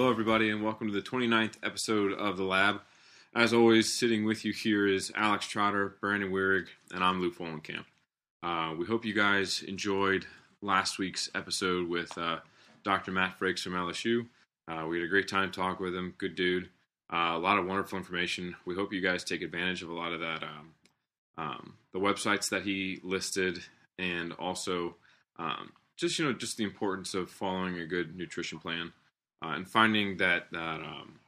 Hello, everybody, and welcome to the 29th episode of The Lab. As always, sitting with you here is Alex Trotter, Brandon Weirig, and I'm Luke Wallenkamp. Uh, we hope you guys enjoyed last week's episode with uh, Dr. Matt Frakes from LSU. Uh, we had a great time talking with him. Good dude. Uh, a lot of wonderful information. We hope you guys take advantage of a lot of that, um, um, the websites that he listed, and also um, just you know just the importance of following a good nutrition plan uh, and finding that that um,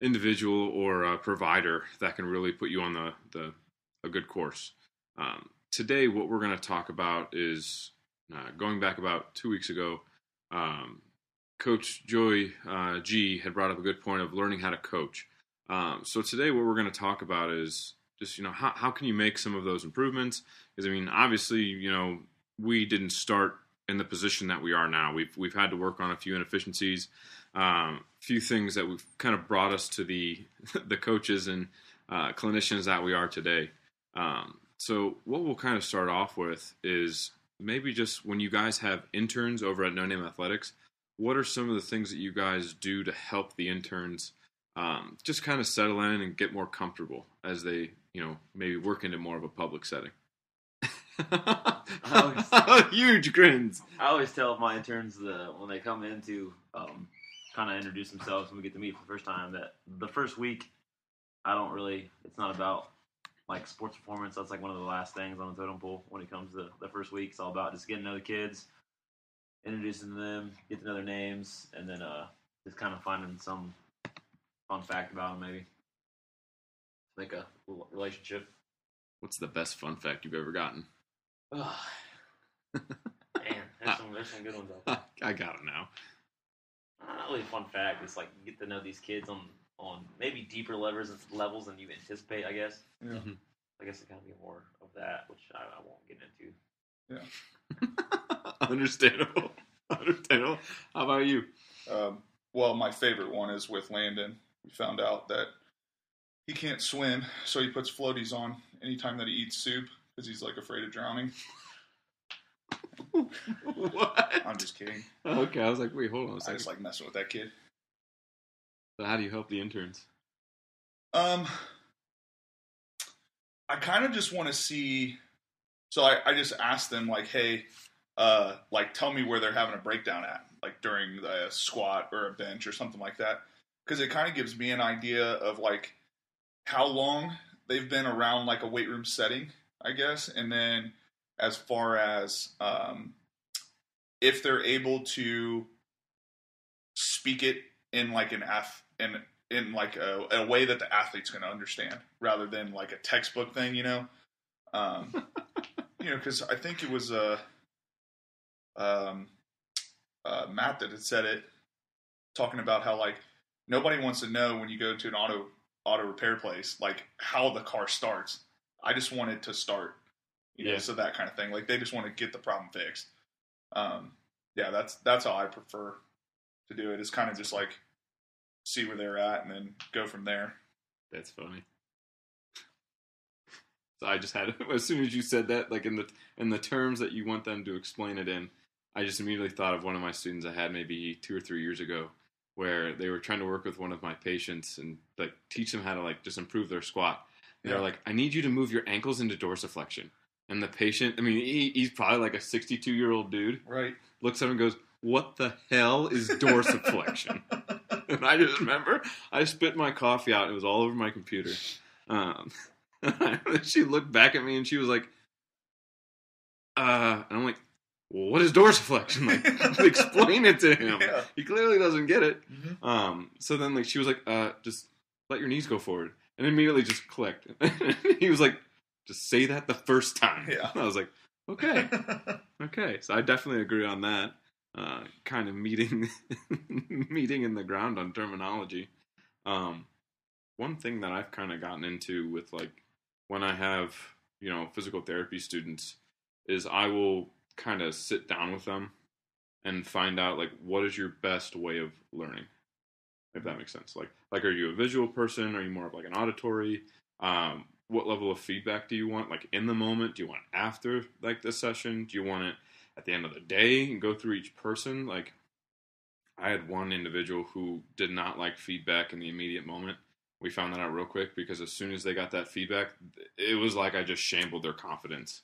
individual or provider that can really put you on the, the a good course. Um, today, what we're going to talk about is uh, going back about two weeks ago. Um, Coach Joey uh, G had brought up a good point of learning how to coach. Um, so today, what we're going to talk about is just you know how how can you make some of those improvements? Because I mean, obviously, you know, we didn't start in the position that we are now. We've we've had to work on a few inefficiencies, a um, few things that we've kind of brought us to the the coaches and uh, clinicians that we are today. Um, so what we'll kind of start off with is maybe just when you guys have interns over at No Name Athletics, what are some of the things that you guys do to help the interns um, just kind of settle in and get more comfortable as they you know maybe work into more of a public setting? Always- Huge grins. I always tell my interns the when they come in to um, kind of introduce themselves when we get to meet for the first time that the first week I don't really it's not about like sports performance. That's like one of the last things on the totem pole when it comes to the first week. It's all about just getting to know the kids introducing them get to know their names and then uh just kind of finding some fun fact about them maybe. Make a relationship. What's the best fun fact you've ever gotten? Ugh. Man, there's some, there's some good ones out there. I got it now. Uh, not really fun fact. It's like you get to know these kids on on maybe deeper levels levels than you anticipate. I guess. Yeah. Mhm. I guess it kind of get more of that, which I, I won't get into. Yeah. Understandable. Understandable. How about you? Um, well, my favorite one is with Landon. We found out that he can't swim, so he puts floaties on anytime that he eats soup because he's like afraid of drowning. what? I'm just kidding. Okay, I was like, wait, hold on a second. just like messing with that kid. So how do you help the interns? Um, I kind of just want to see. So I, I just asked them like, hey, uh, like tell me where they're having a breakdown at, like during the squat or a bench or something like that, because it kind of gives me an idea of like how long they've been around like a weight room setting, I guess, and then as far as um, if they're able to speak it in like an ath in in like a, a way that the athlete's going to understand rather than like a textbook thing, you know. Um, you know, because I think it was uh, um, uh, Matt that had said it, talking about how like nobody wants to know when you go to an auto auto repair place like how the car starts. I just wanted to start, you know, Yeah. so that kind of thing. Like they just want to get the problem fixed. Um, yeah, that's that's how I prefer to do it. Is kind of just like see where they're at and then go from there. That's funny. So I just had as soon as you said that, like in the in the terms that you want them to explain it in, I just immediately thought of one of my students I had maybe two or three years ago, where they were trying to work with one of my patients and like teach them how to like just improve their squat. They're Yeah. like, I need you to move your ankles into dorsiflexion. And the patient, I mean, he, he's probably like a 62 year old dude, Right. looks at him and goes, What the hell is dorsiflexion? and I just remember I spit my coffee out. And it was all over my computer. Um, she looked back at me and she was like, uh, and I'm like, well, what is dorsiflexion? Like, explain it to him. Yeah. He clearly doesn't get it. Mhm. Um, so then like she was like, uh, just let your knees go forward, and immediately just clicked. he was like, just say that the first time. Yeah. I was like, okay, okay. So I definitely agree on that. Uh, kind of meeting, meeting in the ground on terminology. Um, one thing that I've kind of gotten into with like when I have you know physical therapy students is I will kind of sit down with them and find out like what is your best way of learning if that makes sense. Like like are you a visual person? Are you more of like an auditory? Um what level of feedback do you want? Like in the moment do you want after like the session? Do you want it at the end of the day and go through each person? Like I had one individual who did not like feedback in the immediate moment. We found that out real quick because as soon as they got that feedback, it was like I just shambled their confidence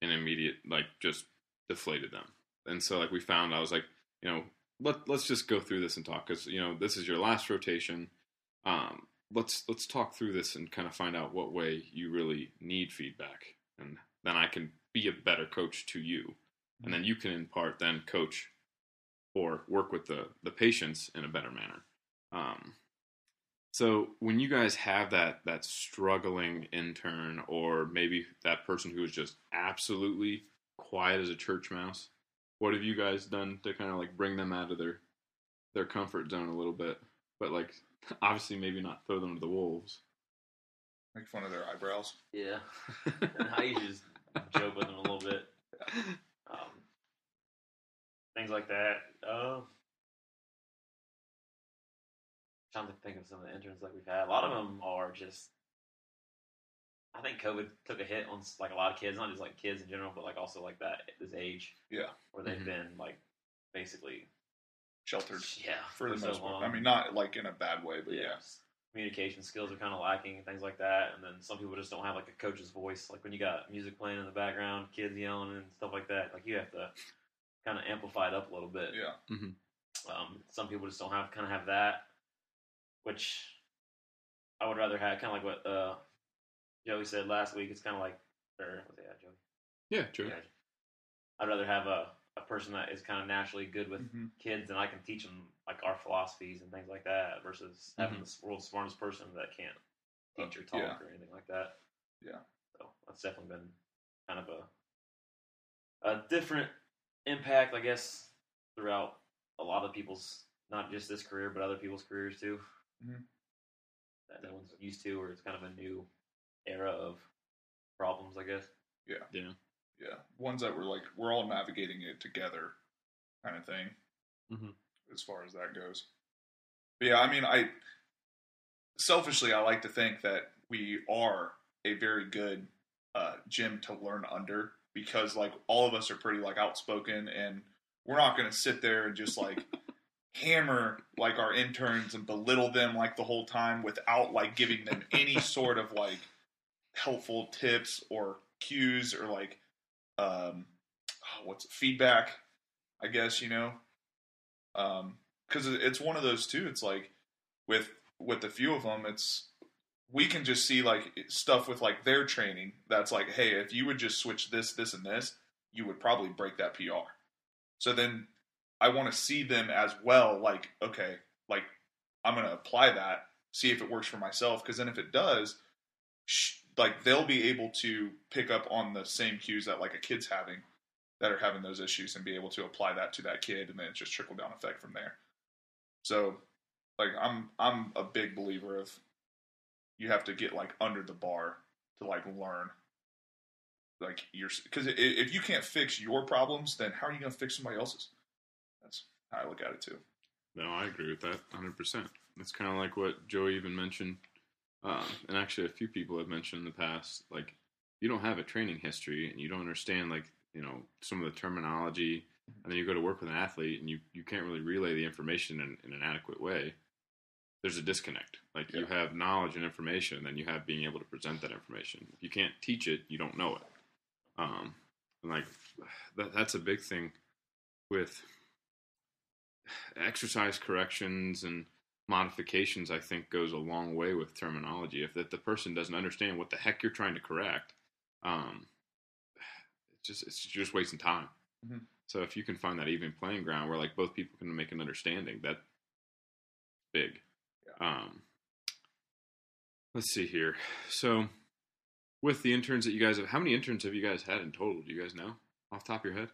and immediate, like just deflated them. And so, like we found, I was like, you know, let let's just go through this and talk because you know this is your last rotation. Um, let's let's talk through this and kind of find out what way you really need feedback, and then I can be a better coach to you, and then you can in part then coach or work with the the patients in a better manner. Um, so when you guys have that that struggling intern, or maybe that person who is just absolutely quiet as a church mouse, what have you guys done to kind of like bring them out of their their comfort zone a little bit? But like obviously maybe not throw them to the wolves. Make fun of their eyebrows. Yeah. and I usually just joke with them a little bit. Um, things like that. Uh, trying to think of some of the interns like we've had. A lot of them are just. I think COVID took a hit on like a lot of kids, not just like kids in general, but like also like that this age Yeah, where they've Mhm. been like basically sheltered yeah for the so most part. I mean, not like in a bad way, but yeah. yeah. Communication skills are kind of lacking and things like that. And then some people just don't have like a coach's voice. Like when you got music playing in the background, kids yelling and stuff like that. Like you have to kind of amplify it up a little bit. Yeah, Um, some people just don't have kind of have that, which I would rather have. Kind of like what uh, Joey said last week. It's kind of like, or was it yeah, Joey? Yeah, true. Yeah. I'd rather have a, a person that is kind of naturally good with Mhm. kids and I can teach them like our philosophies and things like that versus having the world's smartest person that can't teach or talk yeah. or anything like that. Yeah. So that's definitely been kind of a a different impact, I guess, throughout a lot of people's not just this career but other people's careers too. Mhm. That no one's used to, or it's kind of a new era of problems, I guess. Yeah. yeah. Yeah. Ones that were like we're all navigating it together, kind of thing. Mhm. As far as that goes. But yeah, I mean, I selfishly I like to think that we are a very good uh, gym to learn under because like all of us are pretty like outspoken and we're not going to sit there and just like hammer like our interns and belittle them like the whole time without like giving them any sort of like helpful tips or cues or like um what's it, feedback i guess you know? Um because it's one of those too it's like with with a few of them it's we can just see like stuff with like their training that's like hey if you would just switch this this and this you would probably break that pr so then i want to see them as well like okay like i'm to apply that see if it works for myself because then if it does sh- like they'll be able to pick up on the same cues that like a kid's having that are having those issues and be able to apply that to that kid and then it's just trickle down effect from there so like i'm i'm a big believer of you have to get like under the bar to like learn like you're because if you can't fix your problems then how are you going to fix somebody else's that's how i look at it too No, I agree with that 100%. It's kind of like what Joey even mentioned. Um, and actually, a few people have mentioned in the past, like, you don't have a training history and you don't understand, like, you know, some of the terminology. And then you go to work with an athlete and you, you can't really relay the information in, in an adequate way. There's a disconnect. Like, you have knowledge and information, and then you have being able to present that information. If you can't teach it, you don't know it. Um, and, like, that, that's a big thing with exercise corrections and modifications i think goes a long way with terminology. If that the person doesn't understand what the heck you're trying to correct um it's just it's just wasting time. Mhm. so if you can find that even playing ground where like both people can make an understanding that big. Um let's see here. So with the interns that you guys have how many interns have you guys had in total? Do you guys know off the top of your head?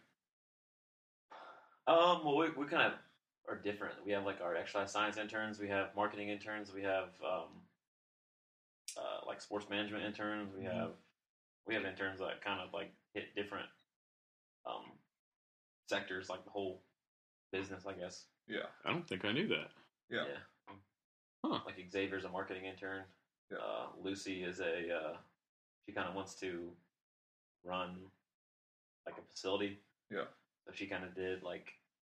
Um, well, we, we kind of are different. We have like our exercise science interns, we have marketing interns, we have um, uh, like sports management interns. We Mhm. have we have interns that kind of like hit different um, sectors, like the whole business, I guess. yeah i don't think i knew that Yeah. Huh. Like Xavier's a marketing intern. Yeah. Uh, Lucy is a uh, she kind of wants to run like a facility. Yeah. So she kind of did like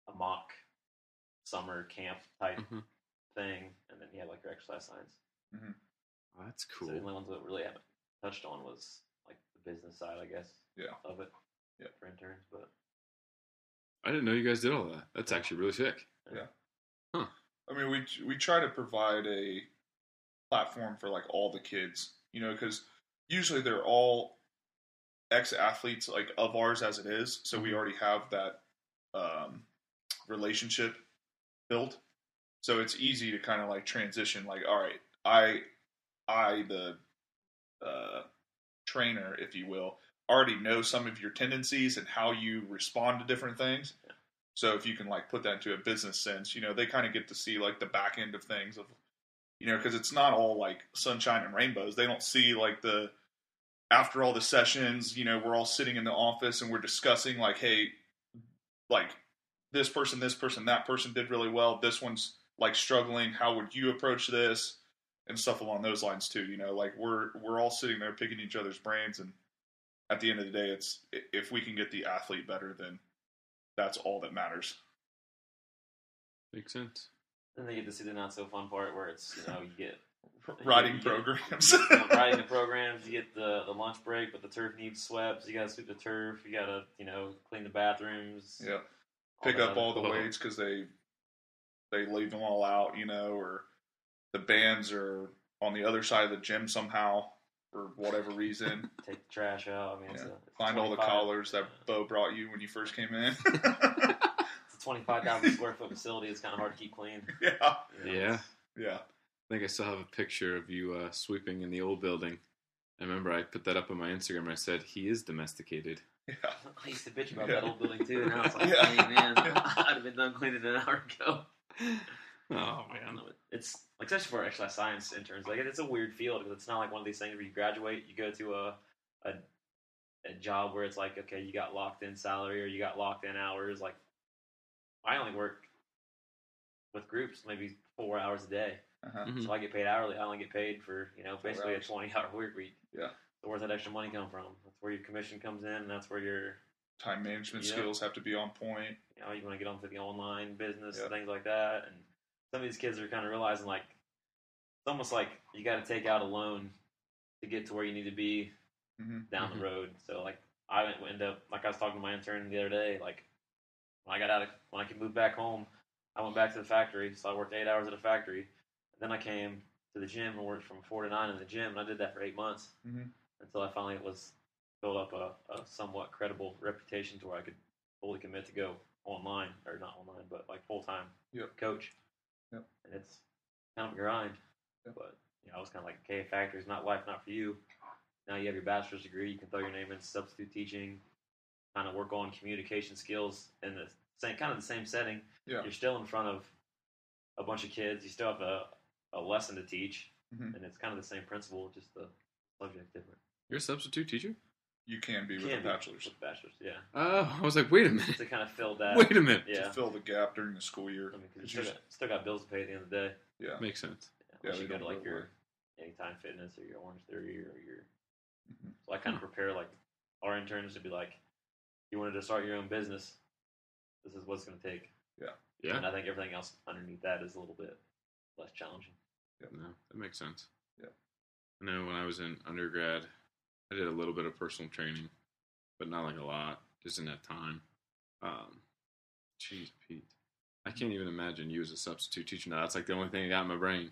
a mock summer camp type Mhm. thing, and then you had like your exercise science. Oh, that's So the cool. only ones that really haven't touched on was like the business side, I guess. Yeah. Of it. Yeah. For interns, but I didn't know you guys did all that. That's actually really sick. Yeah. I mean, we we try to provide a platform for like all the kids, you know, because usually they're all ex athletes like of ours as it is, so we already have that um, relationship built. So it's easy to kind of like transition. Like, all right, I, I the uh, trainer, if you will, already know some of your tendencies and how you respond to different things. So if you can like put that into a business sense, you know, they kind of get to see like the back end of things of, you know, because it's not all like sunshine and rainbows. They don't see like the after all the sessions, you know, we're all sitting in the office and we're discussing like, hey, like this person, this person, that person did really well. This one's like struggling. How would you approach this? And stuff along those lines too. You know, like we're we're all sitting there picking each other's brains, and at the end of the day, it's if we can get the athlete better, then that's all that matters. Makes sense. then they get to see the not so fun part where it's you know you get Riding you get- programs. you know, riding the programs. You get the, the lunch break, but the turf needs swept. So you got to sweep the turf. You got to you know clean the bathrooms. yeah, all pick that up all the weights because they they leave them all out, you know, or the bands are on the other side of the gym somehow for whatever reason. Take the trash out. I mean, it's Yeah. a, it's a Find all the collars that Bo brought you when you first came in. It's a twenty five thousand square foot facility. It's kind of hard to keep clean. yeah, Yeah. yeah, I think I still have a picture of you uh, sweeping in the old building. I remember I put that up on my Instagram. I said he is domesticated. Yeah. I used to bitch about Yeah. that old building too. Now it's like, Yeah. hey man, I'd have been done cleaning an hour ago. Oh man. It's like especially for exercise science interns, like it's a weird field because it's not like one of these things where you graduate, you go to a, a a job where it's like okay, you got locked in salary or you got locked in hours. Like I only work with groups maybe four hours a day, Uh-huh. Mhm. so I get paid hourly. I only get paid for you know Four basically hours. a twenty hour work week. Yeah. So where's that extra money come from? That's where your commission comes in. And that's where your Time management Yep. skills have to be on point. you know, you want to get onto the online business Yeah. and things like that. And some of these kids are kind of realizing like it's almost like you got to take out a loan to get to where you need to be hmm down Mhm. the road. So like I went end up like I was talking to my intern the other day. Like when I got out of when I could move back home, I went back to the factory. So I worked eight hours at a factory. And then I came to the gym and worked from four to nine in the gym, and I did that for eight months Mhm. Until I finally was built up a, a somewhat credible reputation to where I could fully commit to go online or not online, but like full time Yep. coach. Yep. And it's kind of a grind, Yep. but you know, I was kind of like, okay, factory's not life, not for you. Now you have your bachelor's degree, you can throw your name in substitute teaching, kind of work on communication skills in the same kind of the same setting. Yeah. You're still in front of a bunch of kids. You still have a, a lesson to teach, Mhm. and it's kind of the same principle, just the subject different. You're a substitute teacher? You can be with Can a be bachelor's with bachelor's, yeah, Oh, I was like, wait a minute. to kind of fill that. Wait a minute. yeah, to fill the gap during the school year. I mean, 'cause you still just- got, still got bills to pay at the end of the day. yeah, Makes sense. Yeah, Yeah, unless they you go to don't like go your away. Anytime Fitness or your Orange Theory or your. Mhm. So I kind of prepare like our interns to be like, you wanted to start your own business. This is what's going to take. Yeah. Yeah. And I think everything else underneath that is a little bit less challenging. Yeah. No, that makes sense. Yeah. I know when I was in undergrad, I did a little bit of personal training, but not like a lot. Just didn't have time. Um, jeez, Pete. I can't even imagine you as a substitute teacher now. That's like the only thing I got in my brain.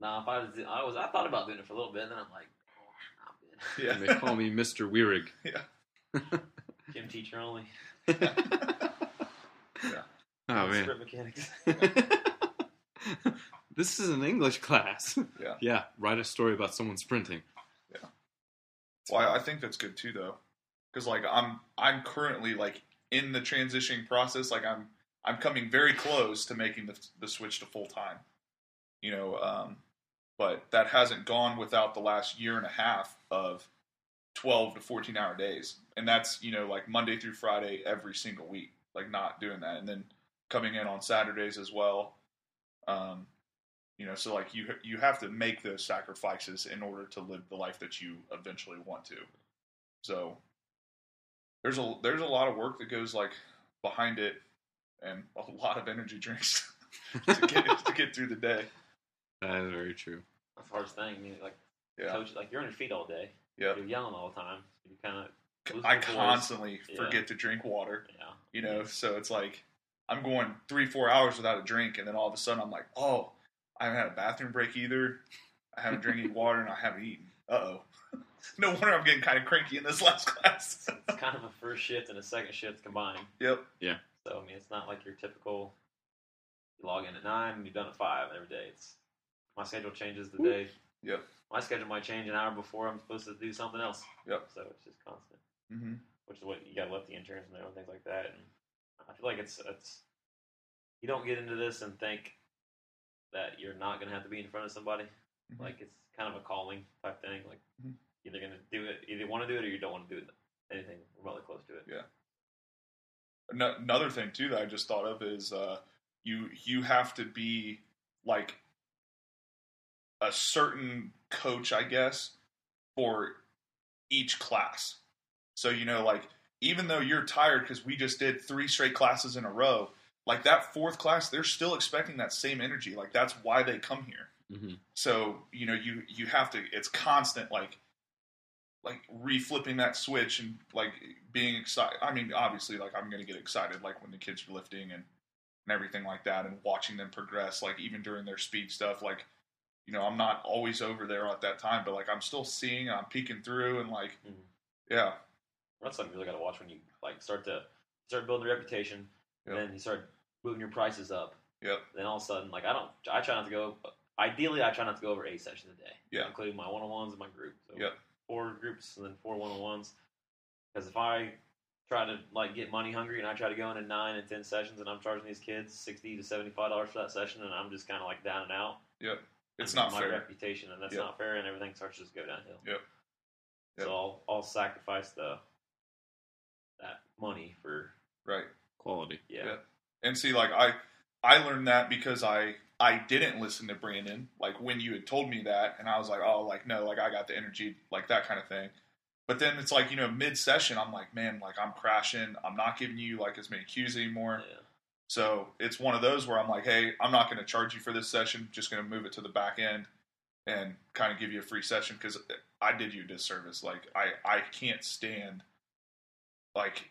Now, if I was, I was, I thought about doing it for a little bit, and then I'm like, oh, I'm good. yeah. And they call me Mr. Weirig. Yeah. Gym teacher only. yeah. Oh man. Script mechanics. this is an English class. Yeah. Yeah. Write a story about someone sprinting. Well, I think that's good too, though, because like I'm I'm currently like in the transitioning process. Like I'm I'm coming very close to making the the switch to full time. You know, um, but that hasn't gone without the last year and a half of twelve to fourteen hour days, and that's you know like Monday through Friday every single week. Like not doing that, and then coming in on Saturdays as well. Um, you know, so like you you have to make those sacrifices in order to live the life that you eventually want to. So there's a there's a lot of work that goes like behind it and a lot of energy drinks to get to get through the day. That is very true. That's the hardest thing. I mean, like Yeah, coach, like you're on your feet all day. yeah. You're yelling all the time. You kind of I your voice. constantly Yeah. forget to drink water. yeah. You know, so it's like I'm going three, four hours without a drink, and then all of a sudden I'm like, oh, I haven't had a bathroom break either. I haven't drank any water, and I haven't eaten. Uh oh. no wonder I'm getting kind of cranky in this last class. It's kind of a first shift and a second shift combined. yep. Yeah. So I mean, it's not like your typical. You log in at nine and you're done at five every day. It's my schedule changes the day. Yep. My schedule might change an hour before I'm supposed to do something else. Yep. So it's just constant, hmm which is what you got to let the interns know and things like that. And I feel like it's it's you don't get into this and think that you're not gonna have to be in front of somebody. Mhm. Like it's kind of a calling type thing. Like Mhm. either gonna do it, either you want to do it or you don't want to do it. Anything remotely close to it. Ano- Another thing too that I just thought of is uh, you you have to be like a certain coach, I guess, for each class. So you know, like even though you're tired because we just did three straight classes in a row, like that fourth class, they're still expecting that same energy. Like that's why they come here. hmm So you know, you you have to. It's constant, like like reflipping that switch and like being excited. I mean, obviously, like I'm gonna get excited like when the kids are lifting and and everything like that, and watching them progress. Like even during their speed stuff, like you know, I'm not always over there at that time, but like I'm still seeing, I'm peeking through, and like Mhm. yeah, That's something you really got to watch when you like start to start building a reputation, Yep. and then you start moving your prices up. Yep. Then all of a sudden, like I don't, I try not to go. Ideally, I try not to go over eight sessions a day. Yeah. Including my one on ones and my group. So Yep. Four groups and then four one on ones. Because if I try to like get money hungry and I try to go into nine and ten sessions and I'm charging these kids sixty to seventy five dollars for that session and I'm just kind of like down and out. yep. It's not my fair. reputation, and that's Yep. not fair, and everything starts to just go downhill. Yep. Yep. So I'll, I'll sacrifice the that money for Right. Quality. yeah. Yeah. And see, like I, I learned that because I, I didn't listen to Brandon. Like when you had told me that, and I was like, oh, like no, like I got the energy, like that kind of thing. But then it's like you know, mid session, I'm like, man, like I'm crashing. I'm not giving you like as many cues anymore. Yeah. So it's one of those where I'm like, hey, I'm not going to charge you for this session. Just going to move it to the back end and kind of give you a free session because I did you a disservice. Like I, I can't stand like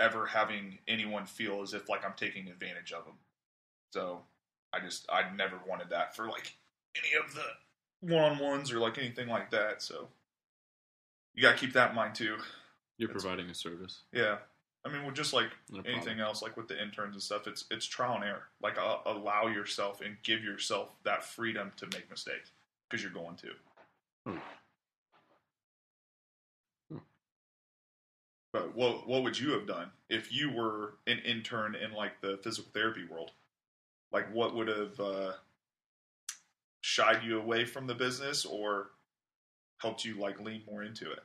ever having anyone feel as if like I'm taking advantage of them. So I just I never wanted that for like any of the one on ones or like anything like that. So you got to keep that in mind too. You're providing a service. Yeah. I mean, well, just like No anything else, like with the interns and stuff, it's it's trial and error. Like uh, allow yourself and give yourself that freedom to make mistakes because you're going to. Hmm. But what what would you have done if you were an intern in like the physical therapy world? Like, what would have uh, shied you away from the business or helped you like lean more into it?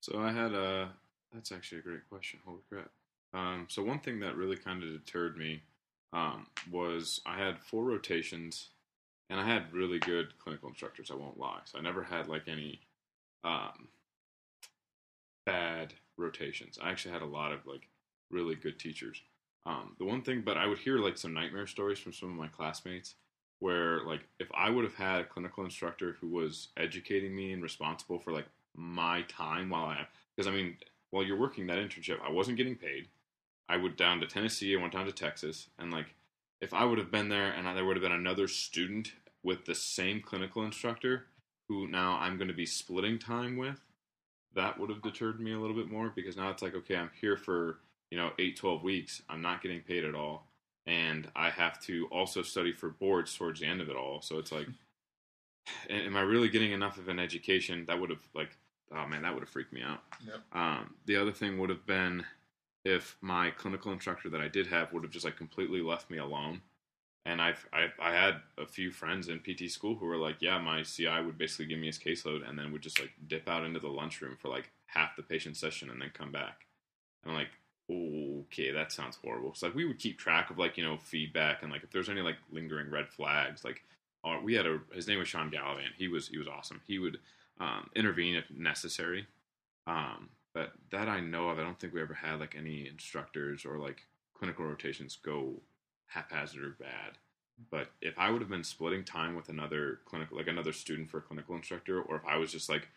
So I had a. That's actually a great question. Holy crap! Um, so one thing that really kind of deterred me um, was I had four rotations, and I had really good clinical instructors. I won't lie. So I never had like any um, bad rotations. I actually had a lot of like really good teachers. Um, the one thing, but I would hear like some nightmare stories from some of my classmates where like if I would have had a clinical instructor who was educating me and responsible for like my time while I because I mean while you're working that internship I wasn't getting paid. I went down to Tennessee, I went down to Texas, and like if I would have been there and there would have been another student with the same clinical instructor who now I'm going to be splitting time with, that would have deterred me a little bit more because now it's like okay, I'm here for, you know, 8 12 weeks. I'm not getting paid at all and I have to also study for boards towards the end of it all. So it's like, am I really getting enough of an education? That would have like, oh man, that would have freaked me out. Yep. Um, the other thing would have been if my clinical instructor that I did have would have just like completely left me alone. And I've, I, I had a few friends in PT school who were like, yeah, my CI would basically give me his caseload and then would just like dip out into the lunchroom for like half the patient session and then come back. And I'm like, okay, that sounds horrible. So like we would keep track of like you know feedback and like if there's any like lingering red flags. Like uh, we had a his name was Sean Gallivan. He was he was awesome. He would um, intervene if necessary. Um, but that I know of, I don't think we ever had like any instructors or like clinical rotations go haphazard or bad. But if I would have been splitting time with another clinical, like another student for a clinical instructor, or if I was just like,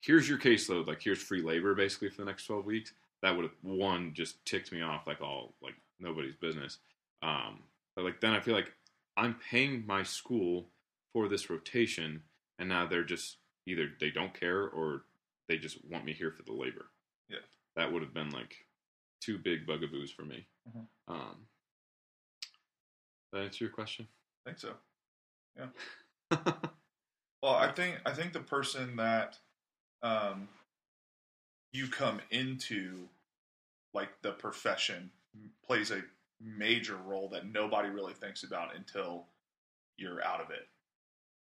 here's your caseload, like here's free labor basically for the next 12 weeks, that would have one just ticked me off like all like nobody's business. Um, but like then I feel like I'm paying my school for this rotation, and now they're just either they don't care or they just want me here for the labor. Yeah. that would have been like two big bugaboos for me. Mhm. Um, that answer your question? I think so. Yeah. well, I think I think the person that um, you come into, like the profession, plays a major role that nobody really thinks about until you're out of it,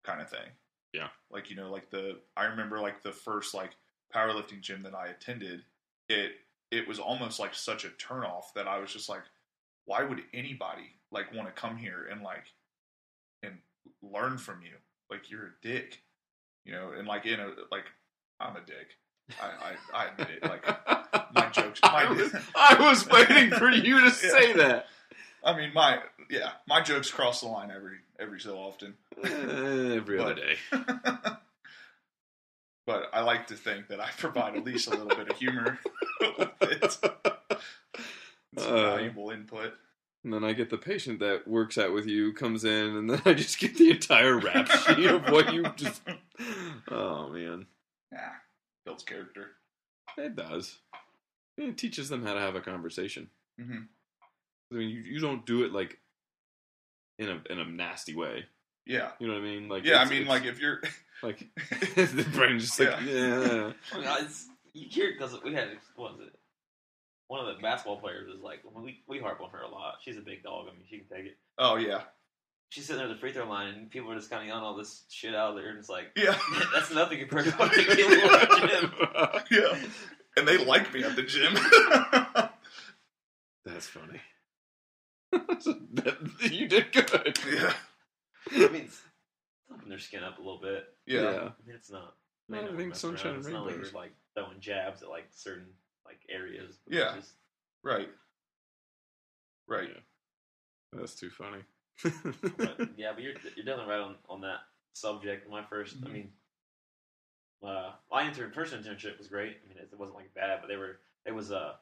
kind of thing. Yeah. Like you know, like the I remember like the first like powerlifting gym that I attended. It it was almost like such a turnoff that I was just like, why would anybody like want to come here and like and learn from you? Like you're a dick, you know, and like in a like I'm a dick. I I, I admit it. Like my jokes. My, I was, I was waiting for you to say that. I mean, my yeah, my jokes cross the line every every so often. Eh, every other day. but I like to think that I provide at least a little bit of humor with it, some Uh, valuable input. And then I get the patient that works out with you, comes in, and then I just get the entire rap sheet of what you just. Oh man, Nah, builds character. it does. It teaches them how to have a conversation. hmm I mean, you, you don't do it like in a in a nasty way. Yeah, You know what I mean? Like yeah. I mean, like if you're like the brain just like yeah. I mean, it's, you hear because we had what was it? One of the basketball players is like we we harp on her a lot. She's a big dog. I mean, she can take it. oh yeah, She's sitting there at the free throw line, and people are just kind of yelling all this shit out there, and it's like yeah, that's nothing compared to what they get in the gym. yeah. And they like me at the gym. That's funny. You did good. yeah, I mean, it's thumping their skin up a little bit. yeah, I mean, it's not. No, I we're think sunshine around. and It's not like rainbows. we're like throwing jabs at like certain like areas. Yeah. Just, right, right. That's too funny. but, yeah, but you're you're definitely right on, on that subject. My 1st I Mhm. mean, uh, my intern first internship was great. I mean, it, it wasn't like bad, but they were it was a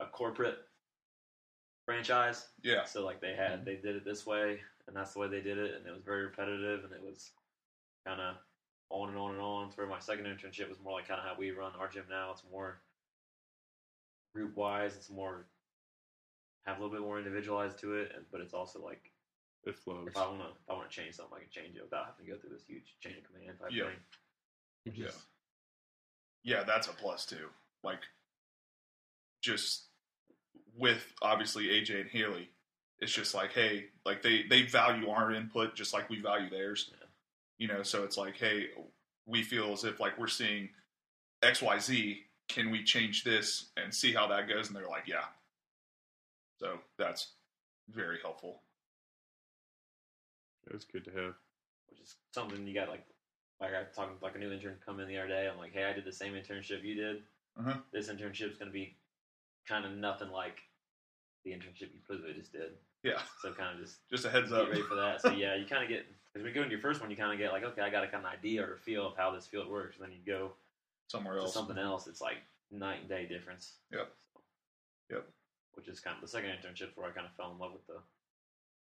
a corporate franchise. Yeah, So like they had they did it this way, and that's the way they did it, and it was very repetitive, and it was kind of on and on and on. To where my second internship was more like kind of how we run our gym now. It's more group wise. It's more have a little bit more individualized to it, and, but it's also like it flows. if I want to if I want to change something, I can change it without having to go through this huge chain of command type Yeah. thing. yeah, yeah. That's a plus too. Like, just with obviously AJ and Haley, it's just like, hey, like they they value our input just like we value theirs. Yeah. You know, so it's like, hey, we feel as if like we're seeing X Y Z. Can we change this and see how that goes? And they're like, yeah. So that's very helpful. It's good to have. which is something you got like like I talked like a new intern come in the other day. I'm like, hey, I did the same internship you did. Uh-huh. This internship's gonna be kind of nothing like the internship you clearly just did. Yeah, So kind of just just a heads get up. ready for that. So yeah, you kind of get because when you go into your first one, you kind of get like, okay, I got a kind of idea or a feel of how this field works. And then you go Somewhere to else. something else. It's like night and day difference. Yep. So, Yep. Which is kind of the second internship where I kind of fell in love with the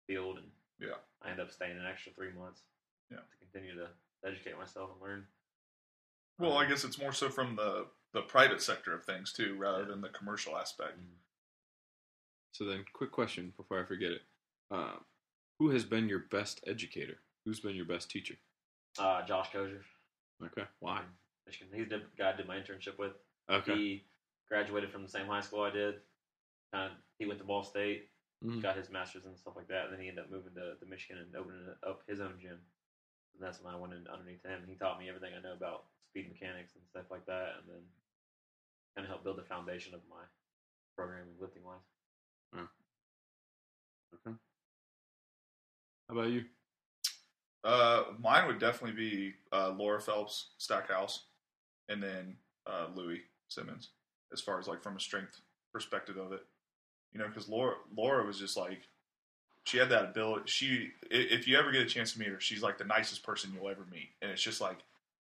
field and Yeah. I ended up staying an extra three months. Yeah. To continue to educate myself and learn. Well, I Um, guess it's more so from the the private sector of things too, rather Yeah. than the commercial aspect. So then, quick question before I forget it: uh, Who has been your best educator? Who's been your best teacher? Uh, Josh Kozer. Okay, why? from Michigan. He's the guy I did my internship with. Okay, He graduated from the same high school I did. Kind of, he went to Ball State, Mhm. got his master's and stuff like that, and then he ended up moving to, to Michigan and opening up his own gym. And that's when I went in underneath him. He taught me everything I know about speed mechanics and stuff like that, and then kind of helped build the foundation of my program lifting wise. Okay. How about you? Uh, mine would definitely be uh, Laura Phelps Stackhouse, and then uh, Louie Simmons, as far as like from a strength perspective of it. You know, because Laura Laura was just like she had that ability. She if you ever get a chance to meet her, she's like the nicest person you'll ever meet, and it's just like,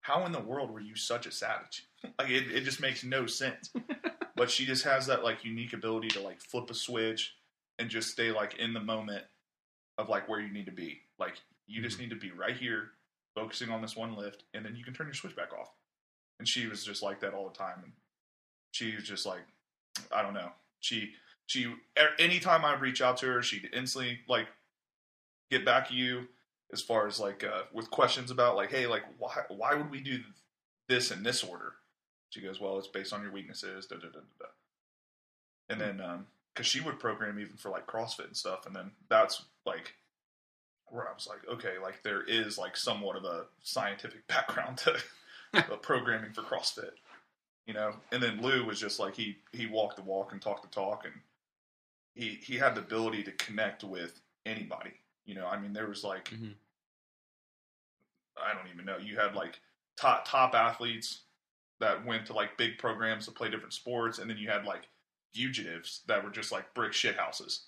how in the world were you such a savage? like it, it just makes no sense. but she just has that like unique ability to like flip a switch and just stay like in the moment of like where you need to be. Like you just need to be right here, focusing on this one lift, and then you can turn your switch back off. And she was just like that all the time, and she was just like, I don't know. She she anytime I reach out to her, she'd instantly like get back to you as far as like uh, with questions about like, hey, like why why would we do this in this order? She goes, well, it's based on your weaknesses. Da, da, da, da, da. And then um, because she would program even for like CrossFit and stuff, and then that's like where I was like, okay, like there is like somewhat of a scientific background to uh, programming for CrossFit, you know. And then Lou was just like he he walked the walk and talked the talk, and he he had the ability to connect with anybody. You know, I mean, there was like Mhm. I don't even know. You had like top top athletes that went to like big programs to play different sports, and then you had like fugitives that were just like brick shit houses.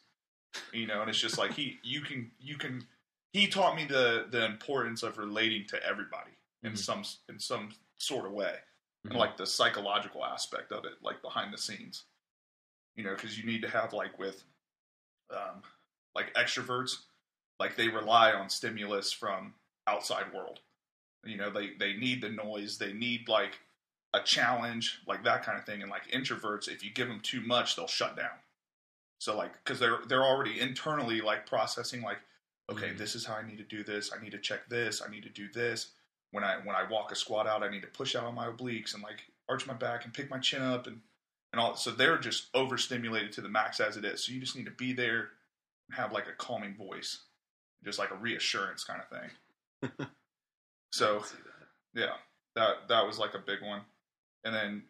You know, and it's just like he you can you can he taught me the the importance of relating to everybody in Mhm. some in some sort of way, Mhm. and like the psychological aspect of it, like behind the scenes. You know, because you need to have like with um, like extroverts, like they rely on stimulus from outside world. You know, they they need the noise, they need like a challenge, like that kind of thing. And like introverts, if you give them too much, they'll shut down. So like, because they're they're already internally like processing, like, okay, Mhm. this is how I need to do this. I need to check this. I need to do this. When I when I walk a squat out, I need to push out on my obliques and like arch my back and pick my chin up and and all. So they're just overstimulated to the max as it is. So you just need to be there and have like a calming voice, just like a reassurance kind of thing. so yeah, that that was like a big one. And then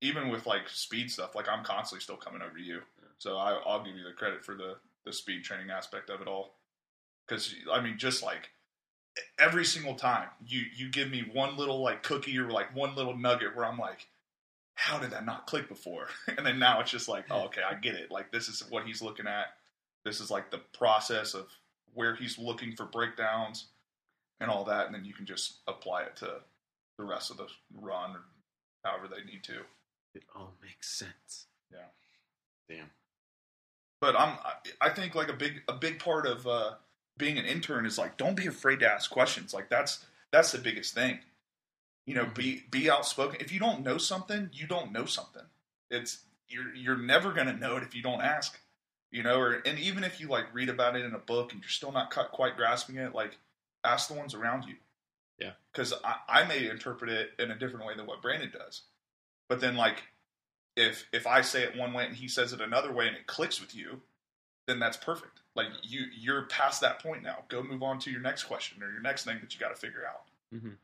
even with like speed stuff, like I'm constantly still coming over you. So I, I'll give you the credit for the the speed training aspect of it all. Because I mean, just like every single time you you give me one little like cookie or like one little nugget where I'm like, how did that not click before? and then now it's just like, oh, okay, I get it. Like this is what he's looking at. This is like the process of where he's looking for breakdowns and all that, and then you can just apply it to the rest of the run or however they need to. It all makes sense. Yeah. Damn. But I'm I- I think like a big a big part of uh, being an intern is like don't be afraid to ask questions. Like that's that's the biggest thing. You know, mm-hmm. be be outspoken. If you don't know something, you don't know something. It's you're you're never gonna know it if you don't ask. You know, or and even if you like read about it in a book and you're still not quite grasping it, like ask the ones around you. Yeah. Because I, I may interpret it in a different way than what Brandon does. But then like if if I say it one way and he says it another way and it clicks with you, then that's perfect. Like you you're past that point now. Go move on to your next question or your next thing that you got to figure out. Mhm.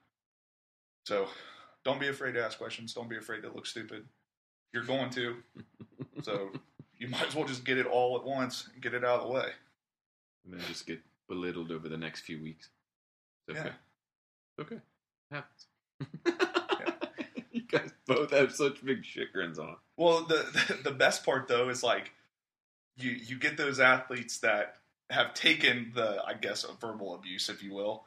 So don't be afraid to ask questions. Don't be afraid to look stupid. You're going to. so you might as well just get it all at once and get it out of the way. And then just get belittled over the next few weeks. It's okay. Yeah. Okay. Happens. you guys both have such big shit grins on. Well, the, the the best part though is like you you get those athletes that have taken the I guess a verbal abuse, if you will,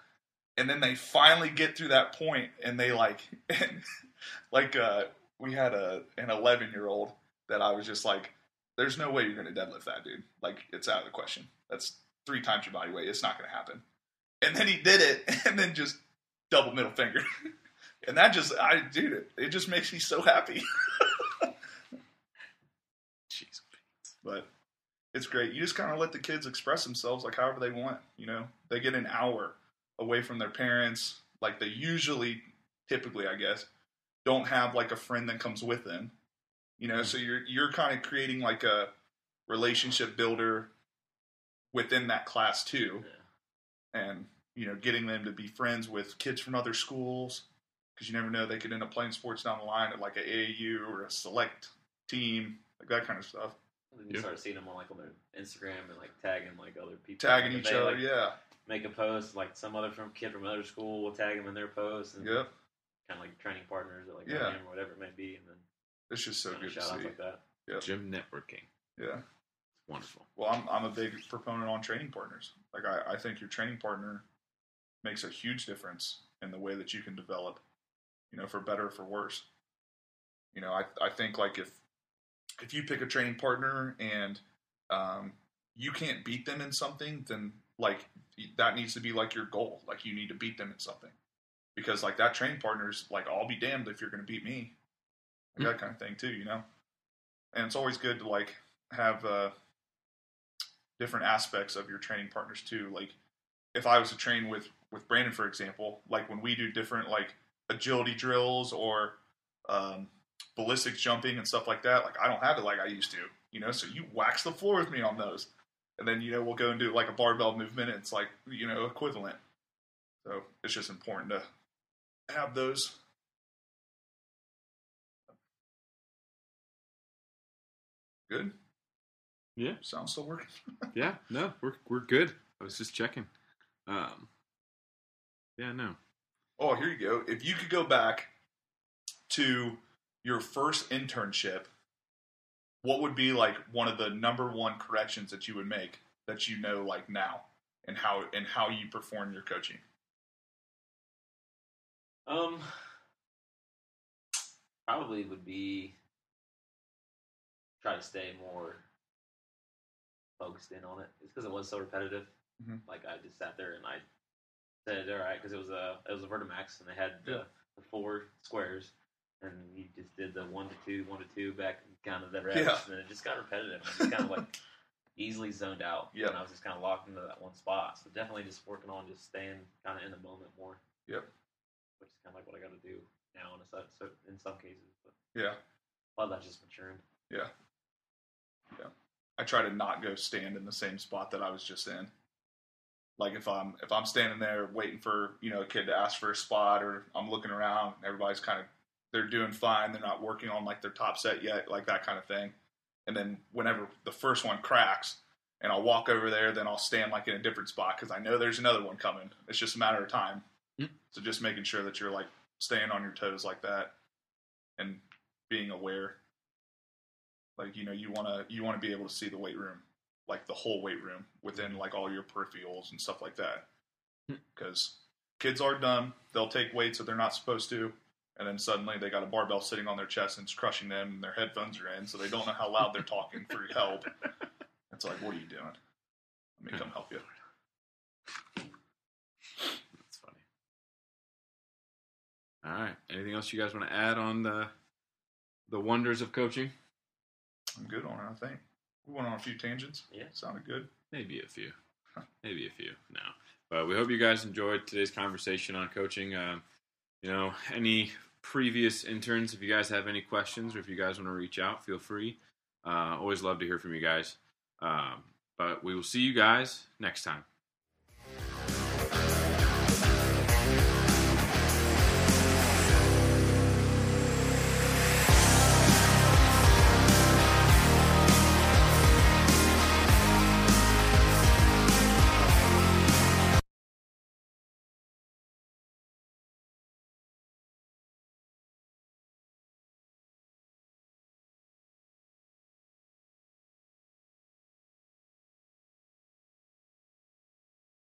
and then they finally get through that point, and they like like uh, we had a an 11 year old that I was just like, there's no way you're going to deadlift that dude. Like it's out of the question. That's three times your body weight. It's not going to happen. And then he did it, and then just double middle finger. And that just, I, dude, it, it just makes me so happy. Jeez. but it's great. You just kind of let the kids express themselves like however they want. You know, they get an hour away from their parents. Like they usually, typically, I guess, don't have like a friend that comes with them. You know, mm-hmm. so you're you're kind of creating like a relationship builder within that class too, and you know, getting them to be friends with kids from other schools because you never know they could end up playing sports down the line at like a AAU or a select team, like that kind of stuff. And you Yeah. start seeing them on like on their Instagram and like tagging like other people, Tagging each they, other, like, yeah, Make a post like some other from kid from another school will tag them in their post and yep. kind of like training partners or like Yeah. yeah. or whatever it may be, and then It's just so good of to see. like that. Yep. Gym networking. Yeah. It's wonderful. Well, I'm I'm a big proponent on training partners. Like I, I think your training partner makes a huge difference in the way that you can develop, you know, for better or for worse. You know, I I think like if if you pick a training partner and um, you can't beat them in something, then like that needs to be like your goal. Like you need to beat them in something because like that training partner's like I'll be damned if you're going to beat me, like, that kind of thing too. You know, and it's always good to like have uh, different aspects of your training partners too. Like if I was to train with with Brandon, for example, like when we do different like agility drills or um, ballistics jumping and stuff like that, like I don't have it like I used to, you know. So you wax the floor with me on those, and then you know we'll go and do like a barbell movement. And it's like you know equivalent. So it's just important to have those. Good. Yeah. Sound still working? Yeah, no, we're we're good. I was just checking. Um, yeah, no. Oh, here you go. If you could go back to your first internship, what would be like one of the number one corrections that you would make that you know like now and how and how you perform your coaching? Um, probably would be try to stay more focused in on it. It's because it was so repetitive. Mhm. Like I just sat there and I said, "All right," because it was a it was a Vertimax and they had the, Yeah. the four squares, and you just did the one to two, one to two back, kind of the reps, Yeah. and it just got repetitive. And just kind of like easily zoned out. Yep. and I was just kind of locked into that one spot. So definitely just working on just staying kind of in the moment more. Yep. Which is kind of like what I got to do now in a so in some cases, but Yeah. a lot of that's just maturing. Yeah. Yeah. I try to not go stand in the same spot that I was just in. Like if I'm if I'm standing there waiting for, you know, a kid to ask for a spot or I'm looking around, everybody's kind of they're doing fine, they're not working on like their top set yet, like that kind of thing. And then whenever the first one cracks and I'll walk over there, then I'll stand like in a different spot because I know there's another one coming. It's just a matter of time. Mm. So just making sure that you're like staying on your toes like that and being aware like you know you want to you want to be able to see the weight room like the whole weight room within like all your peripherals and stuff like that Hmm. because kids are dumb they'll take weights that they're not supposed to and then suddenly they got a barbell sitting on their chest and it's crushing them and their headphones are in so they don't know how loud they're talking for help it's like what are you doing let me come help you That's funny. All right. Anything else you guys want to add on the the wonders of coaching? i'm good on it i think we went on a few tangents Yeah. sounded good Maybe a few. Maybe a few. No. But we hope you guys enjoyed today's conversation on coaching. Um, you know, any previous interns, if you guys have any questions or if you guys want to reach out, feel free. Uh, always love to hear from you guys. Um, but we will see you guys next time.